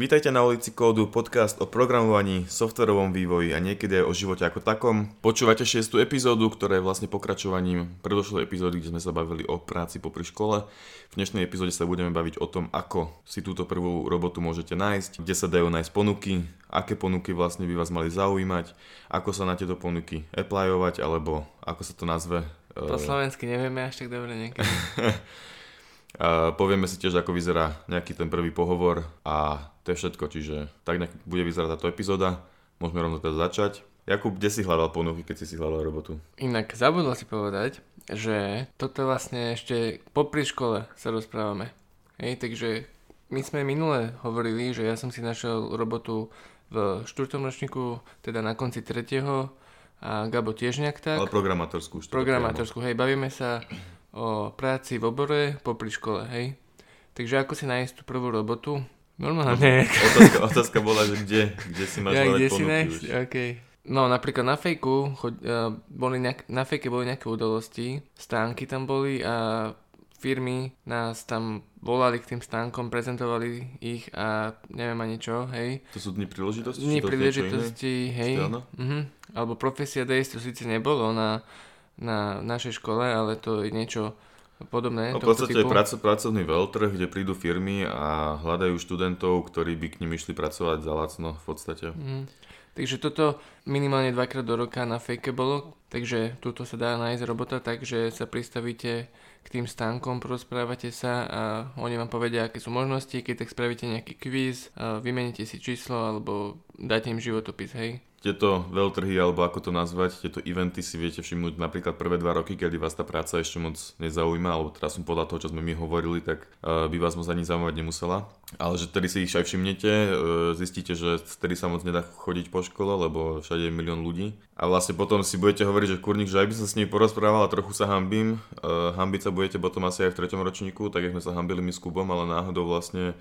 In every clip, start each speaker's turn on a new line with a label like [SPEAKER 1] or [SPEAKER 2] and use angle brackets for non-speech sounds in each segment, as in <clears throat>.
[SPEAKER 1] Vítajte na ulici kódu, podcast o programovaní, softverovom vývoji a niekedy aj o živote ako takom. Počúvate 6. epizódu, ktorá je vlastne pokračovaním predošlej epizódy, kde sme sa bavili o práci popri škole. V dnešnej epizóde sa budeme baviť o tom, ako si túto prvú robotu môžete nájsť, kde sa dajú nájsť ponuky, aké ponuky vlastne by vás mali zaujímať, ako sa na tieto ponuky applyovať, alebo ako sa to nazve.
[SPEAKER 2] Po slovensky nevieme až tak dobre niekedy.
[SPEAKER 1] A <laughs> povieme si tiež, ako vyzerá nejaký ten prvý pohovor a to je všetko, čiže tak nejak bude vyzerať táto epizóda. Môžeme rovno teda začať. Jakub, kde si hľadal ponuky, keď si si hľadal robotu?
[SPEAKER 2] Inak zabudol si povedať, že toto vlastne ešte popri škole sa rozprávame. Hej, takže my sme minule hovorili, že ja som si našiel robotu v štvrtom ročníku, teda na konci tretieho a Gabo tiež nejak tak.
[SPEAKER 1] Ale programátorskú teda
[SPEAKER 2] Programátorskú, hej, bavíme sa o práci v obore popri škole, hej. Takže ako si nájsť tú prvú robotu? Normálne.
[SPEAKER 1] Otázka, otázka bola, že kde, kde si máš
[SPEAKER 2] Ja, kde si
[SPEAKER 1] už.
[SPEAKER 2] Okay. No napríklad na fejku, choď, uh, boli nejak, na fejke boli nejaké udalosti, stánky tam boli a firmy nás tam volali k tým stánkom, prezentovali ich a neviem ani čo, hej.
[SPEAKER 1] To sú dni príležitosti?
[SPEAKER 2] Dni príležitosti, hej.
[SPEAKER 1] Áno?
[SPEAKER 2] Mhm. Alebo Profesia Days, to síce nebolo na, na našej škole, ale to je niečo podobné.
[SPEAKER 1] No, v podstate je praco, pracovný veľtrh, kde prídu firmy a hľadajú študentov, ktorí by k nim išli pracovať za lacno v podstate.
[SPEAKER 2] Mhm. Takže toto minimálne dvakrát do roka na fejke bolo, takže tuto sa dá nájsť robota tak, že sa pristavíte k tým stánkom, porozprávate sa a oni vám povedia, aké sú možnosti, keď tak spravíte nejaký kvíz, vymeníte si číslo alebo dáte im životopis, hej.
[SPEAKER 1] Tieto veľtrhy, alebo ako to nazvať, tieto eventy si viete všimnúť napríklad prvé dva roky, kedy vás tá práca ešte moc nezaujíma, alebo teraz som podľa toho, čo sme my hovorili, tak uh, by vás moc ani zaujímať nemusela. Ale že tedy si ich aj všimnete, uh, zistíte, že vtedy sa moc nedá chodiť po škole, lebo všade je milión ľudí. A vlastne potom si budete hovoriť, že kurník, že aj by som s nimi porozprával a trochu sa hambím. Uh, hambiť sa budete potom asi aj v treťom ročníku, tak sme sa hambili my s Kubom, ale náhodou vlastne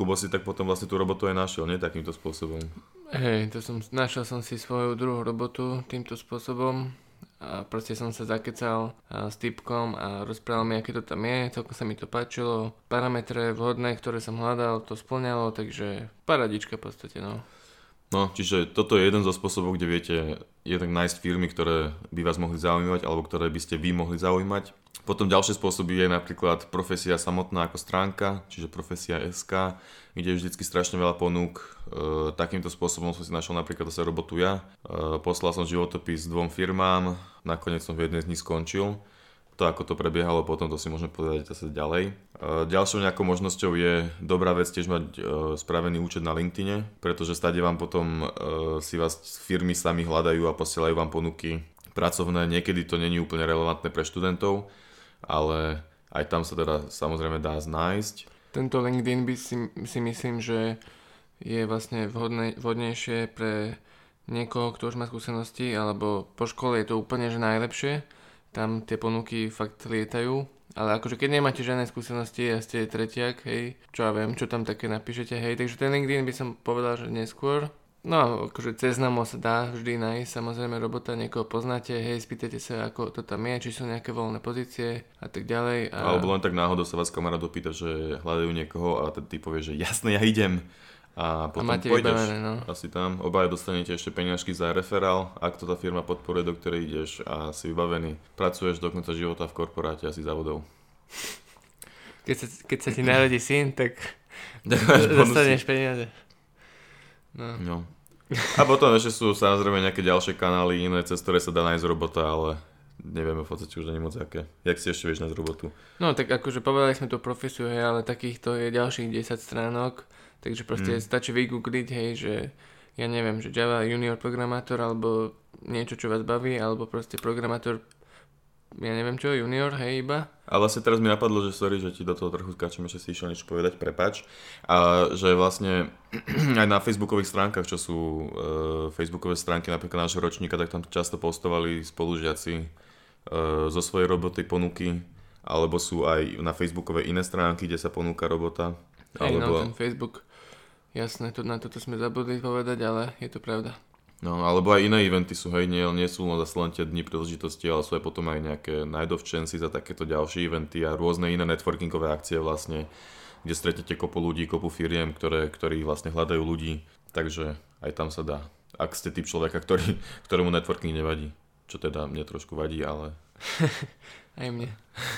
[SPEAKER 1] Kubo si tak potom vlastne tú robotu aj našiel, nie takýmto spôsobom.
[SPEAKER 2] Hej, to som, našiel som si svoju druhú robotu týmto spôsobom a proste som sa zakecal s typkom a rozprával mi, aké to tam je, celkom sa mi to páčilo, parametre vhodné, ktoré som hľadal, to splňalo, takže paradička v podstate, no.
[SPEAKER 1] No, čiže toto je jeden zo spôsobov, kde viete jednak nájsť firmy, ktoré by vás mohli zaujímať alebo ktoré by ste vy mohli zaujímať. Potom ďalšie spôsoby je napríklad profesia samotná ako stránka, čiže profesia SK, kde je vždycky strašne veľa ponúk. E, takýmto spôsobom som si našiel napríklad zase robotu ja. E, poslal som životopis dvom firmám, nakoniec som v jednej z nich skončil to, ako to prebiehalo, potom to si môžeme povedať zase ďalej. E, Ďalšou nejakou možnosťou je dobrá vec tiež mať e, spravený účet na LinkedIne, pretože stade vám potom e, si vás firmy sami hľadajú a posielajú vám ponuky pracovné. Niekedy to není úplne relevantné pre študentov, ale aj tam sa teda samozrejme dá nájsť.
[SPEAKER 2] Tento LinkedIn by si, si myslím, že je vlastne vhodné, vhodnejšie pre niekoho, kto už má skúsenosti, alebo po škole je to úplne že najlepšie. Tam tie ponuky fakt lietajú. Ale akože keď nemáte žiadne skúsenosti a ste tretiak, hej, čo ja viem, čo tam také napíšete, hej, takže ten LinkedIn by som povedal, že neskôr. No, akože cez znamo sa dá vždy nájsť, samozrejme robota, niekoho poznáte, hej, spýtajte sa, ako to tam je, či sú nejaké voľné pozície a tak ďalej. A...
[SPEAKER 1] Alebo len tak náhodou sa vás kamarát dopýta, že hľadajú niekoho a ten typ povie, že jasne, ja idem. A potom
[SPEAKER 2] máte
[SPEAKER 1] pôjdeš
[SPEAKER 2] vybavené, no.
[SPEAKER 1] asi tam. Obaja dostanete ešte peniažky za referál, ak to tá firma podporuje, do ktorej ideš a si vybavený. Pracuješ do konca života v korporáte asi závodov.
[SPEAKER 2] Keď sa, keď sa ti narodí syn, tak <laughs> dostaneš peniaze. No.
[SPEAKER 1] No. A potom ešte sú samozrejme nejaké ďalšie kanály iné, cez ktoré sa dá nájsť robota, ale nevieme v podstate už ani moc aké. Jak si ešte vieš nájsť robotu?
[SPEAKER 2] no tak akože povedali sme tú profesiu, hej, ale takýchto je ďalších 10 stránok, takže proste
[SPEAKER 1] Mm.
[SPEAKER 2] stačí vygoogliť, hej, že ja neviem, že Java junior programátor alebo niečo, čo vás baví, alebo proste programátor ja neviem čo, junior, hej, iba.
[SPEAKER 1] A vlastne teraz mi napadlo, že sorry, že ti do toho trochu skáčem, že si išiel niečo povedať, prepač. A že vlastne <clears throat> aj na facebookových stránkach, čo sú e, facebookové stránky napríklad nášho ročníka, tak tam často postovali spolužiaci e, zo svojej roboty ponuky, alebo sú aj na facebookové iné stránky, kde sa ponúka robota.
[SPEAKER 2] Hej, no,
[SPEAKER 1] Alebo,
[SPEAKER 2] ten Facebook, jasné, to, na toto sme zabudli povedať, ale je to pravda.
[SPEAKER 1] no, alebo aj iné eventy sú, hej, nie, nie sú zase len tie dni príležitosti, ale sú aj potom aj nejaké najdovčenci za takéto ďalšie eventy a rôzne iné networkingové akcie vlastne kde stretnete kopu ľudí, kopu firiem, ktoré, ktorí vlastne hľadajú ľudí, takže aj tam sa dá. Ak ste typ človeka, ktorý, <laughs> ktorému networking nevadí, čo teda mne trošku vadí, ale... <laughs>
[SPEAKER 2] aj mne.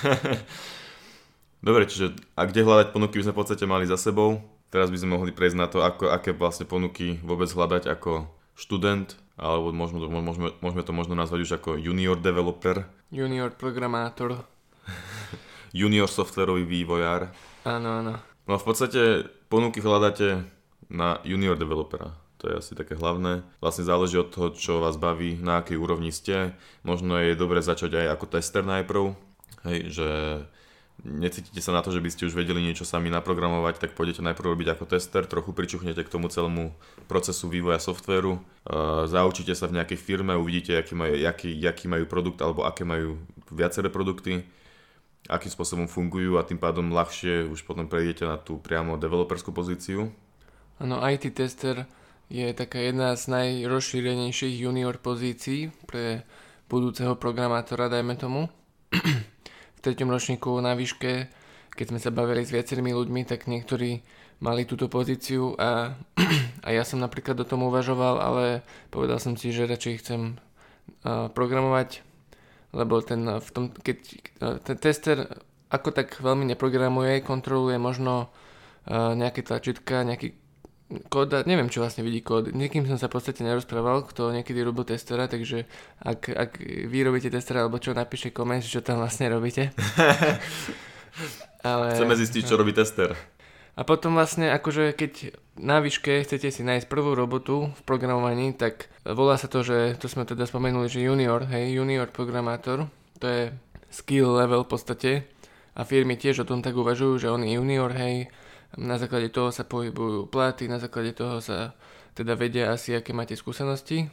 [SPEAKER 2] <laughs>
[SPEAKER 1] Dobre, čiže a kde hľadať ponuky by sme v podstate mali za sebou. Teraz by sme mohli prejsť na to, ako, aké vlastne ponuky vôbec hľadať ako študent, alebo to, môžeme, môžeme to možno nazvať už ako junior developer.
[SPEAKER 2] Junior programátor. <laughs>
[SPEAKER 1] junior softwarový vývojár.
[SPEAKER 2] Áno, áno.
[SPEAKER 1] No v podstate ponuky hľadáte na junior developera. To je asi také hlavné. Vlastne záleží od toho, čo vás baví, na akej úrovni ste. Možno je dobre začať aj ako tester najprv. Hej, že necítite sa na to, že by ste už vedeli niečo sami naprogramovať, tak pôjdete najprv robiť ako tester, trochu pričuchnete k tomu celému procesu vývoja softvéru, zaučíte sa v nejakej firme, uvidíte, aký majú, aký, aký majú produkt alebo aké majú viaceré produkty, akým spôsobom fungujú a tým pádom ľahšie už potom prejdete na tú priamo developerskú pozíciu.
[SPEAKER 2] Áno, IT tester je taká jedna z najrozšírenejších junior pozícií pre budúceho programátora, dajme tomu treťom ročníku na výške, keď sme sa bavili s viacerými ľuďmi, tak niektorí mali túto pozíciu a, <clears throat> a ja som napríklad o tom uvažoval, ale povedal som si, že radšej chcem uh, programovať, lebo ten, v tom, keď, ten tester ako tak veľmi neprogramuje, kontroluje možno uh, nejaké tlačítka, nejaký kód, neviem čo vlastne vidí kód. Niekým som sa v podstate nerozprával, kto niekedy robil testera, takže ak, ak vy robíte testera alebo čo, napíšte koment, čo tam vlastne robíte. <laughs>
[SPEAKER 1] Ale... Chceme zistiť, čo robí tester.
[SPEAKER 2] A potom vlastne akože keď na výške chcete si nájsť prvú robotu v programovaní, tak volá sa to, že to sme teda spomenuli, že junior, hej, junior programátor, to je skill level v podstate a firmy tiež o tom tak uvažujú, že on je junior, hej, na základe toho sa pohybujú platy, na základe toho sa teda vedia asi, aké máte skúsenosti.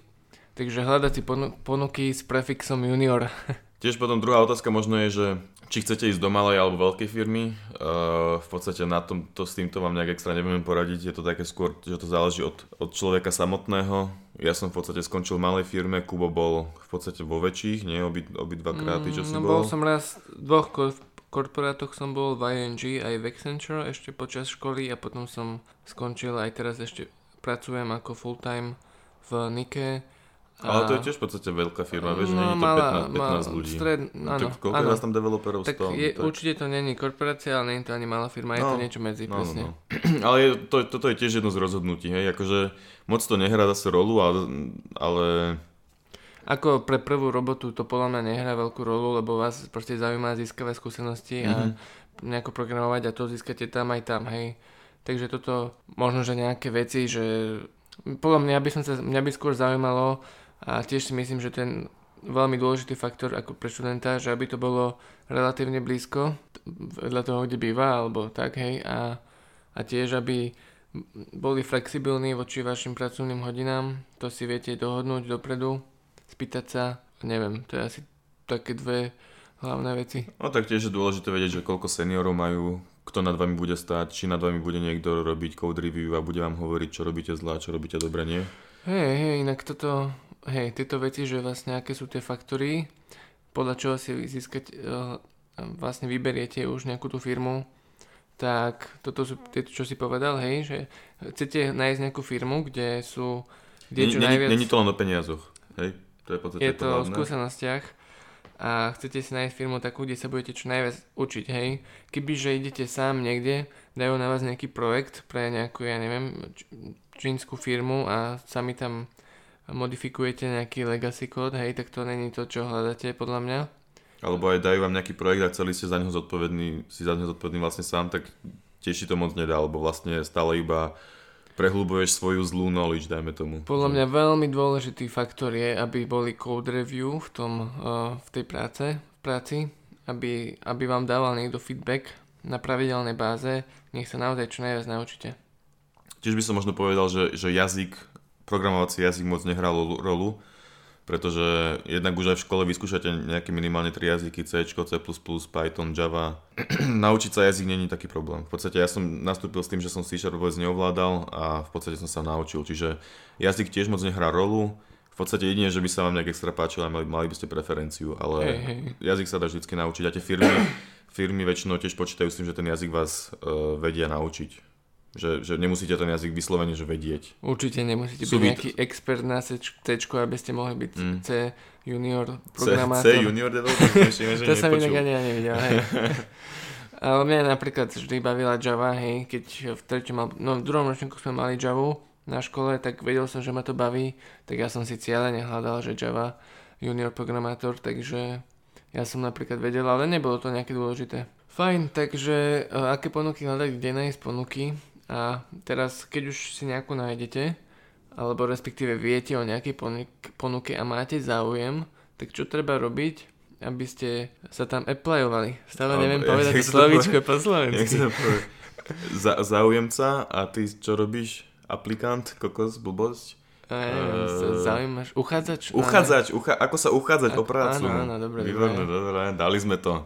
[SPEAKER 2] Takže hľadať si ponuky s prefixom junior. <laughs>
[SPEAKER 1] Tiež potom druhá otázka možno je, že či chcete ísť do malej alebo veľkej firmy. Uh, v podstate na tom, to, s týmto vám nejak extra neviem poradiť. Je to také skôr, že to záleží od, od človeka samotného. Ja som v podstate skončil v malej firme, Kubo bol v podstate vo väčších, nie obi, obi dva kráty, čo si
[SPEAKER 2] no,
[SPEAKER 1] bol.
[SPEAKER 2] bol som raz v dvoch korporátoch som bol v ING aj v Accenture ešte počas školy a potom som skončil aj teraz ešte pracujem ako full time v Nike.
[SPEAKER 1] A... Ale to je tiež v podstate veľká firma, vieš, no, nie je to malá, 15, 15 malá, ľudí. Stred, áno, tak koľko áno. tam developerov?
[SPEAKER 2] Tak, 100, je, tak... určite to není korporácia, ale nie je to ani malá firma, no, je to no, niečo medzi, no, presne. No,
[SPEAKER 1] no. ale je, to, toto je tiež jedno z rozhodnutí, hej, akože moc to nehrá zase rolu, ale, ale
[SPEAKER 2] ako pre prvú robotu to podľa mňa nehrá veľkú rolu, lebo vás proste zaujíma získavať skúsenosti mm-hmm. a mhm. nejako programovať a to získate tam aj tam, hej. Takže toto možno, že nejaké veci, že podľa mňa by, som sa, mňa by skôr zaujímalo a tiež si myslím, že ten veľmi dôležitý faktor ako pre študenta, že aby to bolo relatívne blízko vedľa toho, kde býva, alebo tak, hej, a, a tiež, aby boli flexibilní voči vašim pracovným hodinám, to si viete dohodnúť dopredu, spýtať sa, neviem, to je asi také dve hlavné veci.
[SPEAKER 1] No tak tiež je dôležité vedieť, že koľko seniorov majú, kto nad vami bude stáť, či nad vami bude niekto robiť code review a bude vám hovoriť, čo robíte zlá, čo robíte dobre, nie?
[SPEAKER 2] Hej, hej, inak toto, hej, tieto veci, že vlastne aké sú tie faktory, podľa čoho si získať, uh, vlastne vyberiete už nejakú tú firmu, tak toto sú tie, čo si povedal, hej, že chcete nájsť nejakú firmu, kde sú, kde
[SPEAKER 1] čo najviac... Není to len o peniazoch, hej?
[SPEAKER 2] To je, podstate je to o skúsenostiach a chcete si nájsť firmu takú, kde sa budete čo najviac učiť, hej. Kebyže idete sám niekde, dajú na vás nejaký projekt pre nejakú, ja neviem, čínsku firmu a sami tam modifikujete nejaký legacy kód, hej, tak to není to, čo hľadáte podľa mňa.
[SPEAKER 1] Alebo aj dajú vám nejaký projekt a chceli ste za neho zodpovedný, si za neho zodpovedný vlastne sám, tak tiež to moc nedá, alebo vlastne stále iba prehlubuješ svoju zlú knowledge, dajme tomu.
[SPEAKER 2] Podľa mňa veľmi dôležitý faktor je, aby boli code review v, tom, uh, v tej práce, v práci, aby, aby vám dával niekto feedback na pravidelnej báze, nech sa naozaj čo najviac naučíte.
[SPEAKER 1] Tiež by som možno povedal, že, že jazyk, programovací jazyk moc nehral rolu, pretože jednak už aj v škole vyskúšate nejaké minimálne tri jazyky, C, C++, Python, Java. <clears throat> Naučiť sa jazyk není taký problém. V podstate ja som nastúpil s tým, že som C Sharp vôbec neovládal a v podstate som sa naučil. Čiže jazyk tiež moc nehrá rolu. V podstate jedine, že by sa vám nejak extra páčilo, mali, mali by ste preferenciu, ale hey, hey. jazyk sa dá vždy naučiť a tie firmy, firmy väčšinou tiež počítajú s tým, že ten jazyk vás uh, vedia naučiť. Že, že nemusíte ten jazyk vyslovene že vedieť.
[SPEAKER 2] Určite nemusíte
[SPEAKER 1] Sú
[SPEAKER 2] byť nejaký expert na C, C, aby ste mohli byť
[SPEAKER 1] Mm.
[SPEAKER 2] C junior
[SPEAKER 1] C,
[SPEAKER 2] programátor.
[SPEAKER 1] C junior developer, <laughs>
[SPEAKER 2] to som inak ani ja nevidel, hej. <laughs> Ale mňa napríklad vždy bavila Java, hej, keď v treťom, no v druhom ročníku sme mali Javu na škole, tak vedel som, že ma to baví, tak ja som si cieľene hľadal, že Java junior programátor, takže ja som napríklad vedel, ale nebolo to nejaké dôležité. Fajn, takže uh, aké ponuky hľadať, kde nájsť ponuky a teraz keď už si nejakú nájdete, alebo respektíve viete o nejakej ponuk- ponuke a máte záujem, tak čo treba robiť, aby ste sa tam applyovali. Stále
[SPEAKER 1] Alebo-
[SPEAKER 2] neviem povedať to slovíčko po slovensky.
[SPEAKER 1] Za, záujemca a ty čo robíš? Aplikant, kokos, blbosť?
[SPEAKER 2] Sa zaujímaš. Uchádzač?
[SPEAKER 1] Uchádzač, ucha- ako sa uchádzať o
[SPEAKER 2] Ako-
[SPEAKER 1] prácu.
[SPEAKER 2] áno, áno, dobre,
[SPEAKER 1] Výborné,
[SPEAKER 2] dobre.
[SPEAKER 1] dali sme to.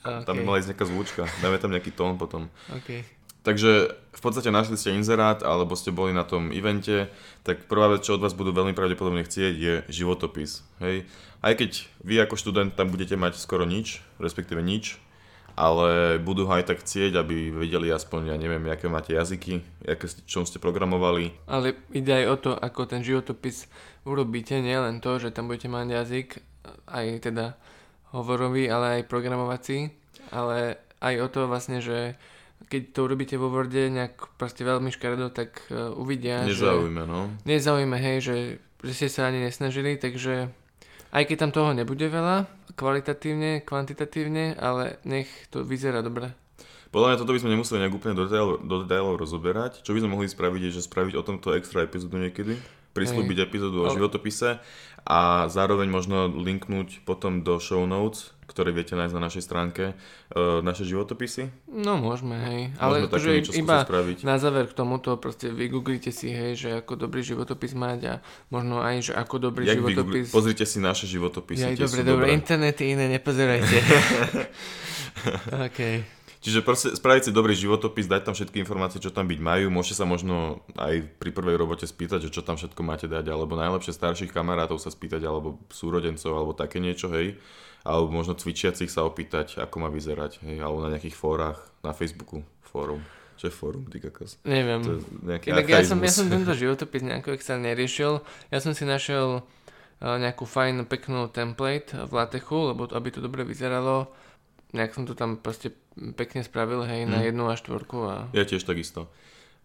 [SPEAKER 2] Okay.
[SPEAKER 1] Tam mala ísť nejaká zvučka, dáme tam nejaký tón potom.
[SPEAKER 2] okay.
[SPEAKER 1] Takže v podstate našli ste inzerát, alebo ste boli na tom evente, tak prvá vec, čo od vás budú veľmi pravdepodobne chcieť, je životopis. Hej? Aj keď vy ako študent tam budete mať skoro nič, respektíve nič, ale budú ho aj tak chcieť, aby vedeli aspoň, ja neviem, aké máte jazyky, aké čom ste programovali.
[SPEAKER 2] Ale ide aj o to, ako ten životopis urobíte, nielen to, že tam budete mať jazyk, aj teda hovorový, ale aj programovací, ale aj o to vlastne, že keď to urobíte vo Worde nejak proste veľmi škaredo, tak uh, uvidia, že...
[SPEAKER 1] Nezaujíme, no.
[SPEAKER 2] Nezaujíme, hej, že, že ste sa ani nesnažili, takže aj keď tam toho nebude veľa, kvalitatívne, kvantitatívne, ale nech to vyzerá dobre.
[SPEAKER 1] Podľa mňa toto by sme nemuseli nejak úplne do detailov, do detailov rozoberať. Čo by sme mohli spraviť, je, že spraviť o tomto extra epizódu niekedy, prislúbiť epizódu o životopise a zároveň možno linknúť potom do show notes, ktoré viete nájsť na našej stránke, e, naše životopisy.
[SPEAKER 2] No môžeme, hej. Ale
[SPEAKER 1] Môžeme také
[SPEAKER 2] že
[SPEAKER 1] niečo
[SPEAKER 2] iba
[SPEAKER 1] spraviť.
[SPEAKER 2] na záver k tomuto proste vygooglite si, hej, že ako dobrý životopis mať a možno aj, že ako dobrý
[SPEAKER 1] Jak
[SPEAKER 2] životopis...
[SPEAKER 1] vygoogli- Pozrite si naše životopisy, tie
[SPEAKER 2] dobre, dobre, internety iné nepozerajte. <laughs> <laughs> OK.
[SPEAKER 1] Čiže proste spraviť si dobrý životopis, dať tam všetky informácie, čo tam byť majú. Môžete sa možno aj pri prvej robote spýtať, že čo tam všetko máte dať, alebo najlepšie starších kamarátov sa spýtať, alebo súrodencov, alebo také niečo, hej. Alebo možno cvičiacich sa opýtať, ako má vyzerať, hej, alebo na nejakých fórach, na Facebooku, fórum. Čo je fórum, ty kakos?
[SPEAKER 2] Neviem.
[SPEAKER 1] To je nejaký
[SPEAKER 2] Inak ja som, ja som <laughs> tento životopis nejako extra neriešil. Ja som si našiel uh, nejakú fajn, peknú template v latechu, lebo aby to dobre vyzeralo. Nejak som to tam proste pekne spravil, hej, na
[SPEAKER 1] Mm.
[SPEAKER 2] jednu a štvorku a...
[SPEAKER 1] Ja tiež takisto.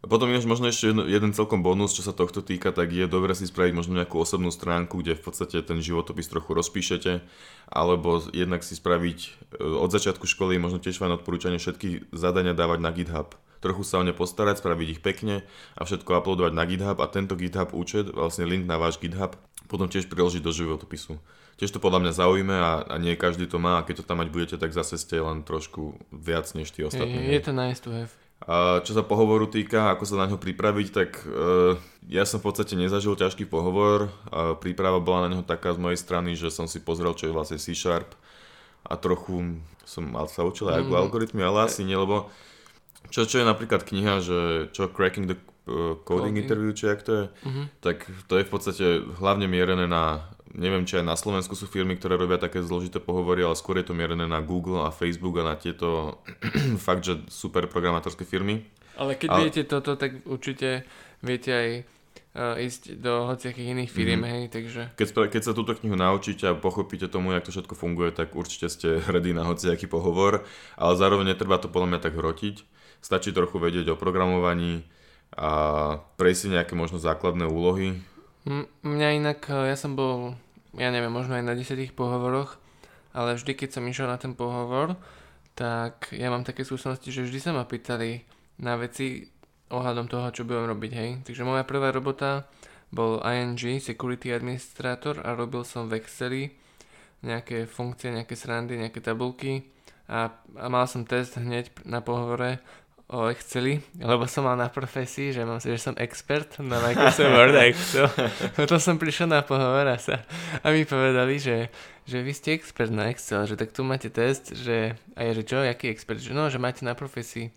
[SPEAKER 1] Potom ináč možno ešte jedno, jeden celkom bonus, čo sa tohto týka, tak je dobre si spraviť možno nejakú osobnú stránku, kde v podstate ten životopis trochu rozpíšete, alebo jednak si spraviť e, od začiatku školy, možno tiež vám odporúčanie všetky zadania dávať na GitHub. Trochu sa o ne postarať, spraviť ich pekne a všetko uploadovať na GitHub a tento GitHub účet, vlastne link na váš GitHub, potom tiež priložiť do životopisu. Tiež to podľa mňa zaujíme a, a nie každý to má a keď to tam mať budete, tak zase ste len trošku viac než tí ostatní.
[SPEAKER 2] Hej, je to nice to have.
[SPEAKER 1] A čo sa pohovoru týka, ako sa na ňo pripraviť, tak e, ja som v podstate nezažil ťažký pohovor. A príprava bola na neho taká z mojej strany, že som si pozrel, čo je vlastne C-Sharp a trochu som mal sa učil aj
[SPEAKER 2] Mm.
[SPEAKER 1] algoritmy, ale asi nie, lebo čo, čo je napríklad kniha, že čo Cracking the uh, Coding
[SPEAKER 2] Coding.
[SPEAKER 1] Interview, či jak to je,
[SPEAKER 2] Mhm.
[SPEAKER 1] tak to je v podstate hlavne mierené na, neviem či aj na Slovensku sú firmy, ktoré robia také zložité pohovory, ale skôr je to mierené na Google a Facebook a na tieto <clears throat> fakt, že super programátorské firmy.
[SPEAKER 2] Ale keď
[SPEAKER 1] Ale-
[SPEAKER 2] viete toto, tak určite viete aj uh, ísť do hociakých iných firiem,
[SPEAKER 1] Mhm.
[SPEAKER 2] hej, takže...
[SPEAKER 1] Keď, keď sa túto knihu naučíte a pochopíte tomu, jak to všetko funguje, tak určite ste <laughs> hrdí na hociaký pohovor, ale zároveň netreba to podľa mňa tak hrotiť. Stačí trochu vedieť o programovaní a prejsť si nejaké možno základné úlohy.
[SPEAKER 2] Mňa inak, uh, ja som bol, ja neviem, možno aj na desiatých pohovoroch, ale vždy, keď som išiel na ten pohovor, tak ja mám také skúsenosti, že vždy sa ma pýtali na veci ohľadom toho, čo budem robiť, hej. Takže moja prvá robota bol ING, Security Administrator a robil som v Exceli nejaké funkcie, nejaké srandy, nejaké tabulky a, a mal som test hneď na pohovore o Exceli, lebo som mal na profesii, že, mám, že som expert na Microsoft Word a Excel. <laughs> Potom som prišiel na pohovor a, sa, a mi povedali, že, že vy ste expert na Excel, že tak tu máte test, že, a ja, že čo, aký expert? Že no, že máte na profesii,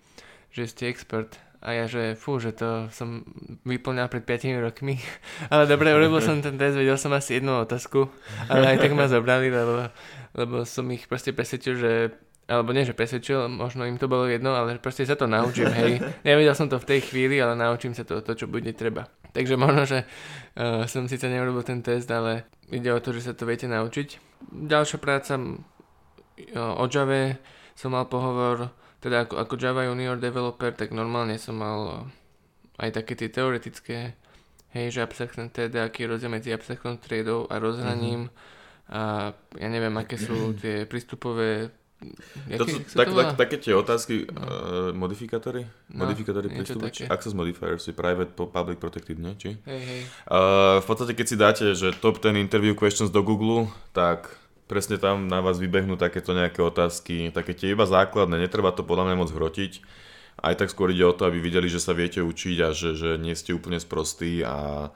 [SPEAKER 2] že ste expert. A ja, že fú, že to som vyplňal pred 5 rokmi. <laughs> Ale dobre, urobil som ten test, vedel som asi jednu otázku, ale aj tak ma zobrali, lebo, lebo som ich proste presvedčil, že alebo nie, že presvedčil, možno im to bolo jedno, ale proste sa to naučím, hej. <laughs> Nevedel som to v tej chvíli, ale naučím sa to, to čo bude treba. Takže možno, že uh, som síce neurobil ten test, ale ide o to, že sa to viete naučiť. Ďalšia práca uh, o Java som mal pohovor, teda ako, ako Java Junior Developer, tak normálne som mal uh, aj také tie teoretické, hej, že abstraction teda, aký je rozdiel medzi abstraction triedou a rozhraním. Mm-hmm a ja neviem, aké sú <clears throat> tie prístupové
[SPEAKER 1] to sú tak, tak, také tie otázky, no. uh, modifikátory? No, modifikátory prístupu? Access modifiers, je private, public protected, nie? Či?
[SPEAKER 2] Hej, hej.
[SPEAKER 1] Uh, v podstate, keď si dáte, že top 10 interview questions do Google, tak presne tam na vás vybehnú takéto nejaké otázky, také tie iba základné, netreba to podľa mňa moc hrotiť. Aj tak skôr ide o to, aby videli, že sa viete učiť a že, že nie ste úplne sprostí a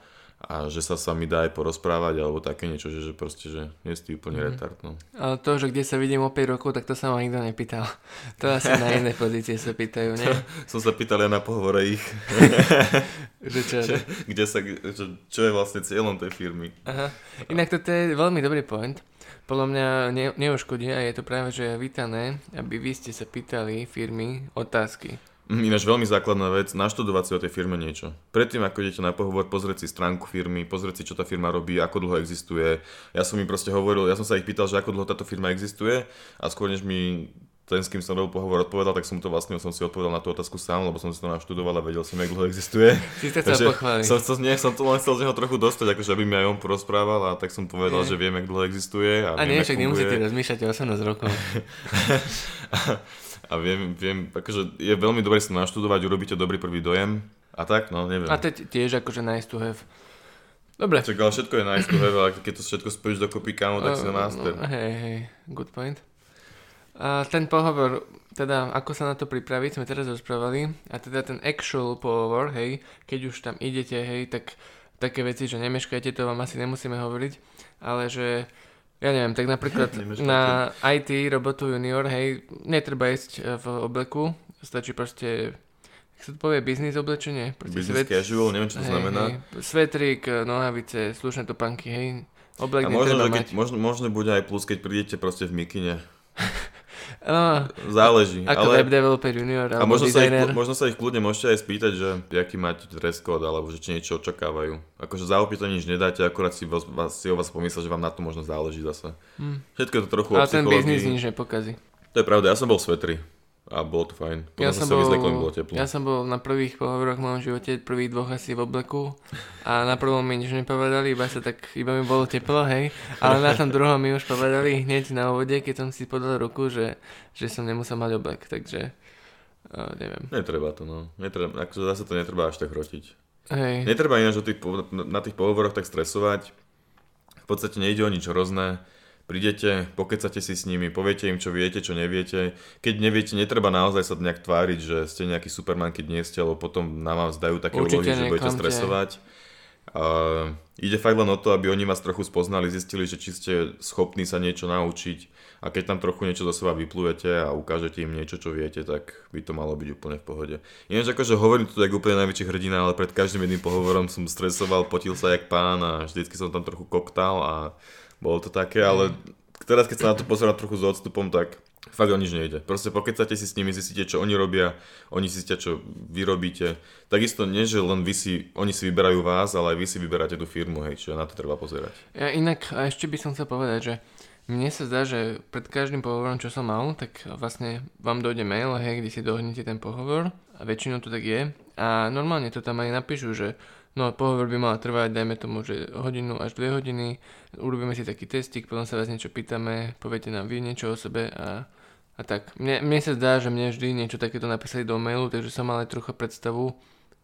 [SPEAKER 1] a že sa sa mi dá aj porozprávať alebo také niečo, že, že proste, že nie si úplne mm. retard. No.
[SPEAKER 2] Ale to, že kde sa vidím o 5 rokov, tak to sa ma nikto nepýtal. <laughs> To asi na iné pozície sa pýtajú, nie? <laughs>
[SPEAKER 1] Som sa pýtal ja na pohovore ich. <laughs>
[SPEAKER 2] že čo? čo?
[SPEAKER 1] Kde sa, čo, čo je vlastne cieľom tej firmy.
[SPEAKER 2] Aha. Inak toto je veľmi dobrý point. Podľa mňa ne, neuškodí a je to práve, že vítané, aby vy ste sa pýtali firmy otázky.
[SPEAKER 1] Mm, ináč veľmi základná vec, naštudovať si o tej firme niečo. Predtým, ako idete na pohovor, pozrieť si stránku firmy, pozrieť si, čo tá firma robí, ako dlho existuje. Ja som im proste hovoril, ja som sa ich pýtal, že ako dlho táto firma existuje a skôr než mi ten, s kým som robil pohovor, odpovedal, tak som to vlastne som si odpovedal na tú otázku sám, lebo som si to naštudoval a vedel som, jak dlho existuje.
[SPEAKER 2] Si to chcel pochváliť.
[SPEAKER 1] Som, som, nie, som to len chcel z neho trochu dostať, akože aby mi aj on porozprával a tak som povedal, je. že viem, jak dlho existuje.
[SPEAKER 2] A, a
[SPEAKER 1] viem,
[SPEAKER 2] nie, však nemusíte rozmýšľať o 18 rokov. <laughs>
[SPEAKER 1] a viem, viem, akože je veľmi dobre sa naštudovať, urobíte dobrý prvý dojem a tak, no neviem.
[SPEAKER 2] A to tiež akože nice to have. Dobre.
[SPEAKER 1] Čak, ale všetko je nice to have, ale keď to všetko spojíš do kopy kámo, tak si na master.
[SPEAKER 2] No, hej, hej, good point. A ten pohovor, teda ako sa na to pripraviť, sme teraz rozprávali. A teda ten actual pohovor, hej, keď už tam idete, hej, tak také veci, že nemeškajte, to vám asi nemusíme hovoriť, ale že ja neviem, tak napríklad <laughs> na IT robotu junior, hej, netreba ísť v obleku, stačí proste sa to povie, biznis oblečenie?
[SPEAKER 1] Business svet... casual, neviem čo to hej, znamená. Hej,
[SPEAKER 2] svetrik, nohavice, slušné topánky, hej. Oblek
[SPEAKER 1] a možno, že keď, možno, možno bude aj plus, keď prídete proste v mikine.
[SPEAKER 2] No,
[SPEAKER 1] Záleží.
[SPEAKER 2] Ako ale... web developer junior
[SPEAKER 1] a možno sa, ich, možno sa ich kľudne môžete aj spýtať, že aký máte dress code, alebo že či niečo očakávajú. Akože za to nič nedáte, akorát si, vás, si o vás pomyslel, že vám na to možno záleží zase. Hmm. Všetko je to trochu
[SPEAKER 2] Ale ten biznis nič nepokazí.
[SPEAKER 1] To je pravda, ja som bol svetri a bolo to fajn. Potom
[SPEAKER 2] ja
[SPEAKER 1] som,
[SPEAKER 2] bol,
[SPEAKER 1] bolo teplo.
[SPEAKER 2] Ja som bol na prvých pohovoroch v mojom živote, prvých dvoch asi v obleku a na prvom mi nič nepovedali, iba sa tak, iba mi bolo teplo, hej. Ale na tom druhom mi už povedali hneď na úvode, keď som si podal ruku, že, že som nemusel mať oblek, takže uh, neviem.
[SPEAKER 1] Netreba to, no. Netreba, akože zase to netreba až tak hrotiť.
[SPEAKER 2] Hej.
[SPEAKER 1] Netreba ináč tých, na tých pohovoroch tak stresovať. V podstate nejde o nič hrozné prídete, pokecate si s nimi, poviete im, čo viete, čo neviete. Keď neviete, netreba naozaj sa nejak tváriť, že ste nejaký superman, keď nie ste, lebo potom na vás dajú také úlohy, že budete stresovať. Uh, ide fakt len o to, aby oni vás trochu spoznali, zistili, že či ste schopní sa niečo naučiť a keď tam trochu niečo do seba vyplujete a ukážete im niečo, čo viete, tak by to malo byť úplne v pohode. Ináč akože hovorím to tak úplne najväčší hrdina, ale pred každým jedným pohovorom som stresoval, potil sa jak pán a vždycky som tam trochu koktal a bolo to také, ale teraz keď sa na to pozerám trochu s odstupom, tak fakt o nič nejde. Proste pokecate si s nimi, zistíte, čo oni robia, oni zistia, čo vy robíte. Takisto nie, že len vy si, oni si vyberajú vás, ale aj vy si vyberáte tú firmu, hej, čiže na to treba pozerať.
[SPEAKER 2] Ja inak a ešte by som chcel povedať, že mne sa zdá, že pred každým pohovorom, čo som mal, tak vlastne vám dojde mail, hej, kde si dohodnete ten pohovor a väčšinou to tak je. A normálne to tam aj napíšu, že No pohovor by mal trvať, dajme tomu, že hodinu až dve hodiny, urobíme si taký testik, potom sa vás niečo pýtame, poviete nám vy niečo o sebe a, a tak. Mne, mne sa zdá, že mne vždy niečo takéto napísali do mailu, takže som mal aj trocha predstavu,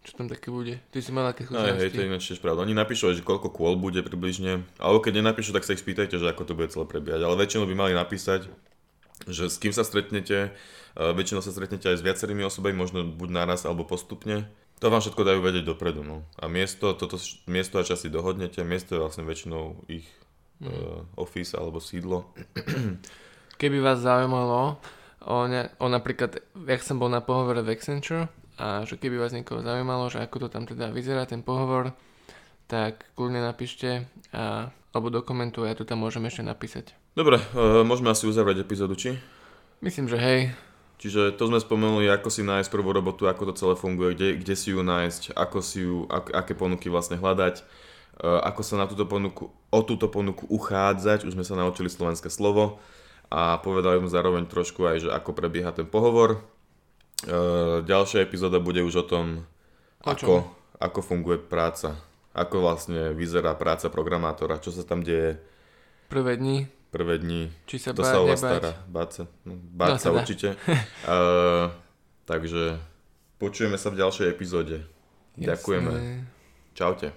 [SPEAKER 2] čo tam také bude. Ty si mal aké skúsenosti?
[SPEAKER 1] hej, to je ináč tiež pravda. Oni napíšu, že koľko kôl bude približne, alebo keď nenapíšu, tak sa ich spýtajte, že ako to bude celé prebiehať. Ale väčšinou by mali napísať, že s kým sa stretnete, väčšinou sa stretnete aj s viacerými osobami, možno buď naraz alebo postupne to vám všetko dajú vedieť dopredu. No. A miesto, toto miesto a časy dohodnete, miesto je vlastne väčšinou ich mm. uh, office alebo sídlo. <clears throat>
[SPEAKER 2] Keby vás zaujímalo o, ne, o napríklad, jak som bol na pohovore v Accenture a že keby vás niekoho zaujímalo, že ako to tam teda vyzerá ten pohovor, tak kľudne napíšte a, alebo do komentu, ja to tam môžem ešte napísať.
[SPEAKER 1] Dobre, uh, môžeme asi uzavrieť epizódu, či?
[SPEAKER 2] Myslím, že hej.
[SPEAKER 1] Čiže to sme spomenuli, ako si nájsť prvú robotu, ako to celé funguje, kde, kde si ju nájsť, ako si ju, ak, aké ponuky vlastne hľadať, e, ako sa na túto ponuku, o túto ponuku uchádzať, už sme sa naučili slovenské slovo a povedali sme zároveň trošku aj, že ako prebieha ten pohovor. E, ďalšia epizóda bude už o tom,
[SPEAKER 2] O
[SPEAKER 1] ako, ako funguje práca, ako vlastne vyzerá práca programátora, čo sa tam deje.
[SPEAKER 2] Prvé dni,
[SPEAKER 1] prvé dni,
[SPEAKER 2] či sa
[SPEAKER 1] to
[SPEAKER 2] báť,
[SPEAKER 1] sa o vás stará. Báť sa. No, báť
[SPEAKER 2] No,
[SPEAKER 1] sa
[SPEAKER 2] teda.
[SPEAKER 1] určite. <laughs> Uh, takže počujeme sa v ďalšej epizóde. Ďakujeme.
[SPEAKER 2] Jasné.
[SPEAKER 1] Čaute.